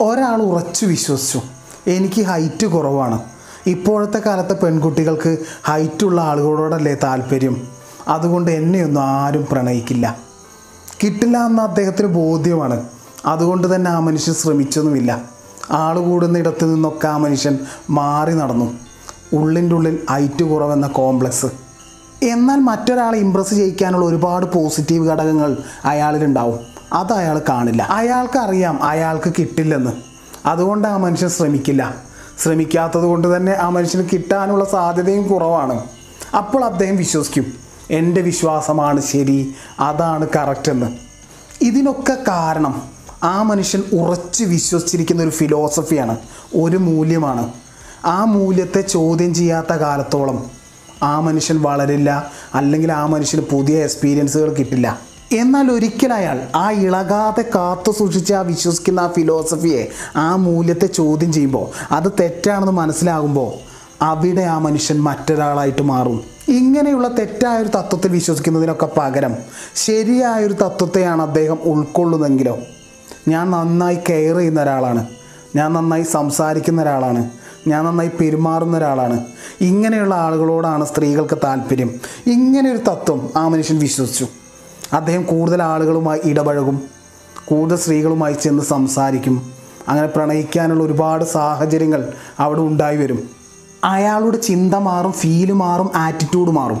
ഒരാൾ ഉറച്ചു വിശ്വസിച്ചു. എനിക്ക് ഹൈറ്റ് കുറവാണ്. ഇപ്പോഴത്തെ കാലത്തെ പെൺകുട്ടികൾക്ക് ഹൈറ്റുള്ള ആളുകളോടല്ലേ താല്പര്യം? അതുകൊണ്ട് എന്നെയൊന്നും ആരും പ്രണയിക്കില്ല. കിട്ടില്ല എന്ന് അദ്ദേഹത്തിന് ബോധ്യമാണ്. അതുകൊണ്ട് തന്നെ ആ മനുഷ്യൻ ശ്രമിച്ചൊന്നുമില്ല. ആൾ കൂടുന്ന ഇടത്ത് നിന്നൊക്കെ ആ മനുഷ്യൻ മാറി നടന്നു. ഉള്ളിന്റെ ഉള്ളിൽ ഹൈറ്റ് കുറവെന്ന കോംപ്ലക്സ് എന്നാൽ മറ്റൊരാളെ ഇമ്പ്രസ് ചെയ്യിക്കാനുള്ള ഒരുപാട് പോസിറ്റീവ് ഘടകങ്ങൾ അയാളിലുണ്ടാവും. അത് അയാൾ കാണില്ല. അയാൾക്ക് അറിയാം അയാൾക്ക് കിട്ടില്ലെന്ന്. അതുകൊണ്ട് ആ മനുഷ്യൻ ശ്രമിക്കില്ല. ശ്രമിക്കാത്തത് കൊണ്ട് തന്നെ ആ മനുഷ്യന് കിട്ടാനുള്ള സാധ്യതയും കുറവാണ്. അപ്പോൾ അദ്ദേഹം വിശ്വസിക്കും എന്റെ വിശ്വാസമാണ് ശരി അതാണ് കറക്റ്റ് എന്ന്. ഇതിനൊക്കെ കാരണം ആ മനുഷ്യൻ ഉറച്ച് വിശ്വസിച്ചിരിക്കുന്ന ഒരു ഫിലോസഫിയാണ് ഒരു മൂല്യമാണ്. ആ മൂല്യത്തെ ചോദ്യം ചെയ്യാത്ത കാലത്തോളം ആ മനുഷ്യൻ വളരില്ല അല്ലെങ്കിൽ ആ മനുഷ്യന് പുതിയ എക്സ്പീരിയൻസുകൾ കിട്ടില്ല. എന്നാൽ ഒരിക്കൽ അയാൾ ആ ഇളകാതെ കാത്തു സൂക്ഷിച്ച് ആ വിശ്വസിക്കുന്ന ആ ഫിലോസഫിയെ ആ മൂല്യത്തെ ചോദ്യം ചെയ്യുമ്പോൾ അത് തെറ്റാണെന്ന് മനസ്സിലാകുമ്പോൾ അവിടെ ആ മനുഷ്യൻ മറ്റൊരാളായിട്ട് മാറും. ഇങ്ങനെയുള്ള തെറ്റായ ഒരു തത്വത്തിൽ വിശ്വസിക്കുന്നതിനൊക്കെ പകരം ശരിയായ ഒരു തത്വത്തെയാണ് അദ്ദേഹം ഉൾക്കൊള്ളുന്നതെങ്കിലോ? ഞാൻ നന്നായി കെയർ ചെയ്യുന്ന ഒരാളാണ്. ഞാൻ നന്നായി സംസാരിക്കുന്ന ഒരാളാണ്. ഞാൻ നന്നായി പെരുമാറുന്ന ഒരാളാണ്. ഇങ്ങനെയുള്ള ആളുകളോടാണ് സ്ത്രീകൾക്ക് താല്പര്യം. ഇങ്ങനെ ഒരു തത്വം ആ മനുഷ്യൻ വിശ്വസിച്ചു. അദ്ദേഹം കൂടുതൽ ആളുകളുമായി ഇടപഴകും. കൂടുതൽ സ്ത്രീകളുമായി ചെന്ന് സംസാരിക്കും. അങ്ങനെ പ്രണയിക്കാനുള്ള ഒരുപാട് സാഹചര്യങ്ങൾ അവിടെ ഉണ്ടായി വരും. അയാളുടെ ചിന്ത മാറും ഫീൽ മാറും ആറ്റിറ്റ്യൂഡ് മാറും.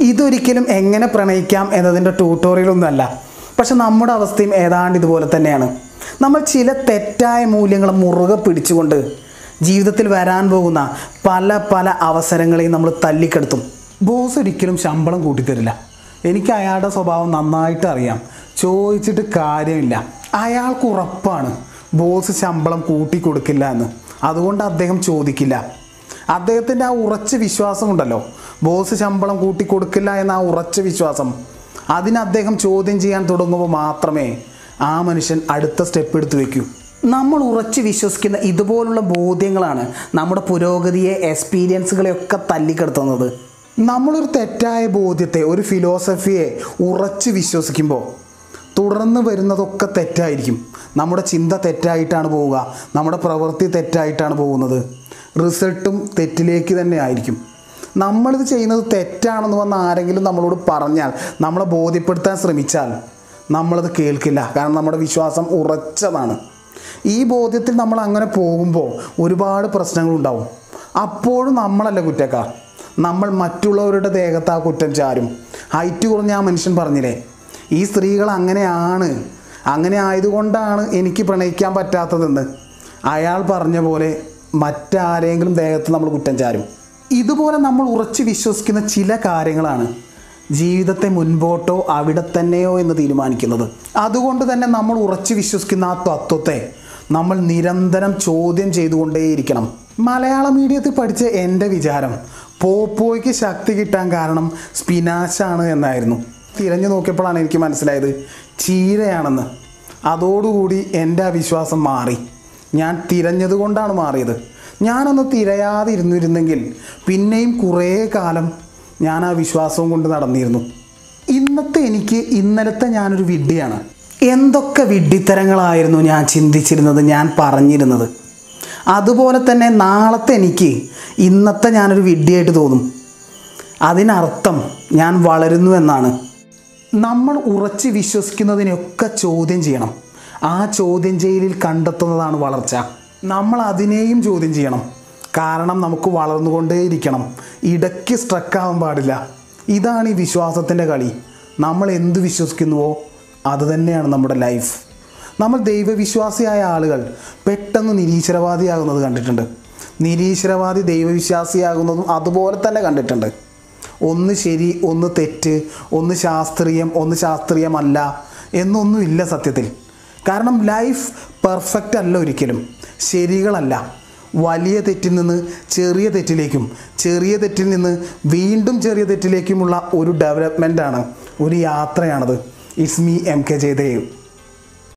ഇതൊരിക്കലും എങ്ങനെ പ്രണയിക്കാം എന്നതിന്റെ ട്യൂട്ടോറിയലൊന്നുമല്ല പക്ഷെ നമ്മുടെ അവസ്ഥയും ഏതാണ്ട് ഇതുപോലെ തന്നെയാണ്. നമ്മൾ ചില തെറ്റായ മൂല്യങ്ങൾ മുറുകെ പിടിച്ചുകൊണ്ട് ജീവിതത്തിൽ വരാൻ പോകുന്ന പല പല അവസരങ്ങളെയും നമ്മൾ തല്ലിക്കെടുത്തും. ബോസ് ഒരിക്കലും ശമ്പളം കൂട്ടിത്തരില്ല. എനിക്ക് അയാളുടെ സ്വഭാവം നന്നായിട്ട് അറിയാം. ചോദിച്ചിട്ട് കാര്യമില്ല. അയാൾക്ക് ഉറപ്പാണ് ബോസ് ശമ്പളം കൂട്ടി കൊടുക്കില്ല എന്ന്. അതുകൊണ്ട് അദ്ദേഹം ചോദിക്കില്ല. അദ്ദേഹത്തിന്റെ ആ ഉറച്ച വിശ്വാസം ഉണ്ടല്ലോ. ബോസ് ശമ്പളം കൂട്ടി കൊടുക്കില്ല എന്ന ആ ഉറച്ച വിശ്വാസം. അതിന് അദ്ദേഹം ചോദ്യം ചെയ്യാൻ തുടങ്ങുമ്പോൾ മാത്രമേ ആ മനുഷ്യൻ അടുത്ത സ്റ്റെപ്പ് എടുത്ത് വെക്കൂ നമ്മൾ ഉറച്ച് വിശ്വസിക്കുന്ന ഇതുപോലുള്ള ബോധ്യങ്ങളാണ് നമ്മുടെ പുരോഗതിയെ എക്സ്പീരിയൻസുകളെയൊക്കെ തല്ലിക്കെടുത്തുന്നത്. നമ്മളൊരു തെറ്റായ ബോധ്യത്തെ ഒരു ഫിലോസഫിയെ ഉറച്ച് വിശ്വസിക്കുമ്പോൾ തുടർന്ന് വരുന്നതൊക്കെ തെറ്റായിരിക്കും. നമ്മുടെ ചിന്ത തെറ്റായിട്ടാണ് പോവുക. നമ്മുടെ പ്രവൃത്തി തെറ്റായിട്ടാണ് പോകുന്നത്. റിസൾട്ടും തെറ്റിലേക്ക് തന്നെ ആയിരിക്കും. നമ്മളിത് ചെയ്യുന്നത് തെറ്റാണെന്ന് വന്ന് ആരെങ്കിലും നമ്മളോട് പറഞ്ഞാൽ നമ്മളെ ബോധ്യപ്പെടുത്താൻ ശ്രമിച്ചാൽ നമ്മളത് കേൾക്കില്ല. കാരണം നമ്മുടെ വിശ്വാസം ഉറച്ചതാണ്. ഈ ബോധ്യത്തിൽ നമ്മൾ അങ്ങനെ പോകുമ്പോൾ ഒരുപാട് പ്രശ്നങ്ങളുണ്ടാവും അപ്പോഴും നമ്മളല്ല കുറ്റക്കാർ. നമ്മൾ മറ്റുള്ളവരുടെ ദേഹത്ത് ആ കുറ്റം ചാരും. ഹൈറ്റ് കുറഞ്ഞ ആ മനുഷ്യൻ പറഞ്ഞില്ലേ? ഈ സ്ത്രീകൾ അങ്ങനെയാണ്. അങ്ങനെ ആയതുകൊണ്ടാണ് എനിക്ക് പ്രണയിക്കാൻ പറ്റാത്തതെന്ന്. അയാൾ പറഞ്ഞ പോലെ മറ്റാരെങ്കിലും ദേഹത്ത് നമ്മൾ കുറ്റം ചാരും. ഇതുപോലെ നമ്മൾ ഉറച്ചു വിശ്വസിക്കുന്ന ചില കാര്യങ്ങളാണ്. ജീവിതത്തെ മുൻപോട്ടോ അവിടെ തന്നെയോ എന്ന് തീരുമാനിക്കുന്നത്. അതുകൊണ്ട് തന്നെ നമ്മൾ ഉറച്ചു വിശ്വസിക്കുന്ന ആ തത്വത്തെ നമ്മൾ നിരന്തരം ചോദ്യം ചെയ്തുകൊണ്ടേയിരിക്കണം. മലയാള മീഡിയത്തിൽ പഠിച്ച എന്റെ വിചാരം പോപ്പോയ്ക്ക് ശക്തി കിട്ടാൻ കാരണം സ്പിനാശാണ് എന്നായിരുന്നു. തിരഞ്ഞു നോക്കിയപ്പോഴാണ് എനിക്ക് മനസ്സിലായത് ചീരയാണെന്ന്. അതോടുകൂടി എന്റെ ആ വിശ്വാസം മാറി. ഞാൻ തിരഞ്ഞത് കൊണ്ടാണ് മാറിയത്. ഞാനൊന്ന് തിരയാതെ ഇരുന്നിരുന്നെങ്കിൽ പിന്നെയും കുറേ കാലം ഞാൻ ആ വിശ്വാസവും കൊണ്ട് നടന്നിരുന്നു. ഇന്നത്തെ എനിക്ക് ഇന്നലത്തെ ഞാനൊരു വിഡ്ഢിയാണ്. എന്തൊക്കെ വിഡ്ഢിത്തരങ്ങളായിരുന്നു ഞാൻ ചിന്തിച്ചിരുന്നത് ഞാൻ പറഞ്ഞിരുന്നത്. അതുപോലെ തന്നെ നാളത്തെ എനിക്ക് ഇന്നത്തെ ഞാനൊരു വിഡ്ഢിയായിട്ട് തോന്നും. അതിനർത്ഥം ഞാൻ വളരുന്നു എന്നാണ്. നമ്മൾ ഉറച്ച് വിശ്വസിക്കുന്നതിനൊക്കെ ചോദ്യം ചെയ്യണം. ആ ചോദ്യം ചെയ്യലിൽ കണ്ടെത്തുന്നതാണ് വളർച്ച. നമ്മൾ അതിനെയും ചോദ്യം ചെയ്യണം. കാരണം നമുക്ക് വളർന്നുകൊണ്ടേയിരിക്കണം ഇടയ്ക്ക് സ്ട്രക്കാവാൻ പാടില്ല. ഇതാണ് ഈ വിശ്വാസത്തിന്റെ കളി. നമ്മൾ എന്ത് വിശ്വസിക്കുന്നുവോ അത് തന്നെയാണ് നമ്മുടെ ലൈഫ് നമ്മൾ ദൈവവിശ്വാസിയായ ആളുകൾ പെട്ടെന്ന് നിരീശ്വരവാദിയാകുന്നത് കണ്ടിട്ടുണ്ട്. നിരീശ്വരവാദി ദൈവവിശ്വാസിയാകുന്നതും അതുപോലെ തന്നെ കണ്ടിട്ടുണ്ട്. ഒന്ന് ശരി ഒന്ന് തെറ്റ് ഒന്ന് ശാസ്ത്രീയം ഒന്ന് ശാസ്ത്രീയമല്ല എന്നൊന്നുമില്ല സത്യത്തിൽ. കാരണം ലൈഫ് പെർഫെക്റ്റ് അല്ല ഒരിക്കലും. ശരികളല്ല. വലിയ തെറ്റിൽ നിന്ന് ചെറിയ തെറ്റിലേക്കും ചെറിയ തെറ്റിൽ നിന്ന് വീണ്ടും ചെറിയ തെറ്റിലേക്കുമുള്ള ഒരു ഡെവലപ്മെന്റാണ് ഒരു യാത്രയാണത്. ഇസ്മി എം കെ ജയദേവ്.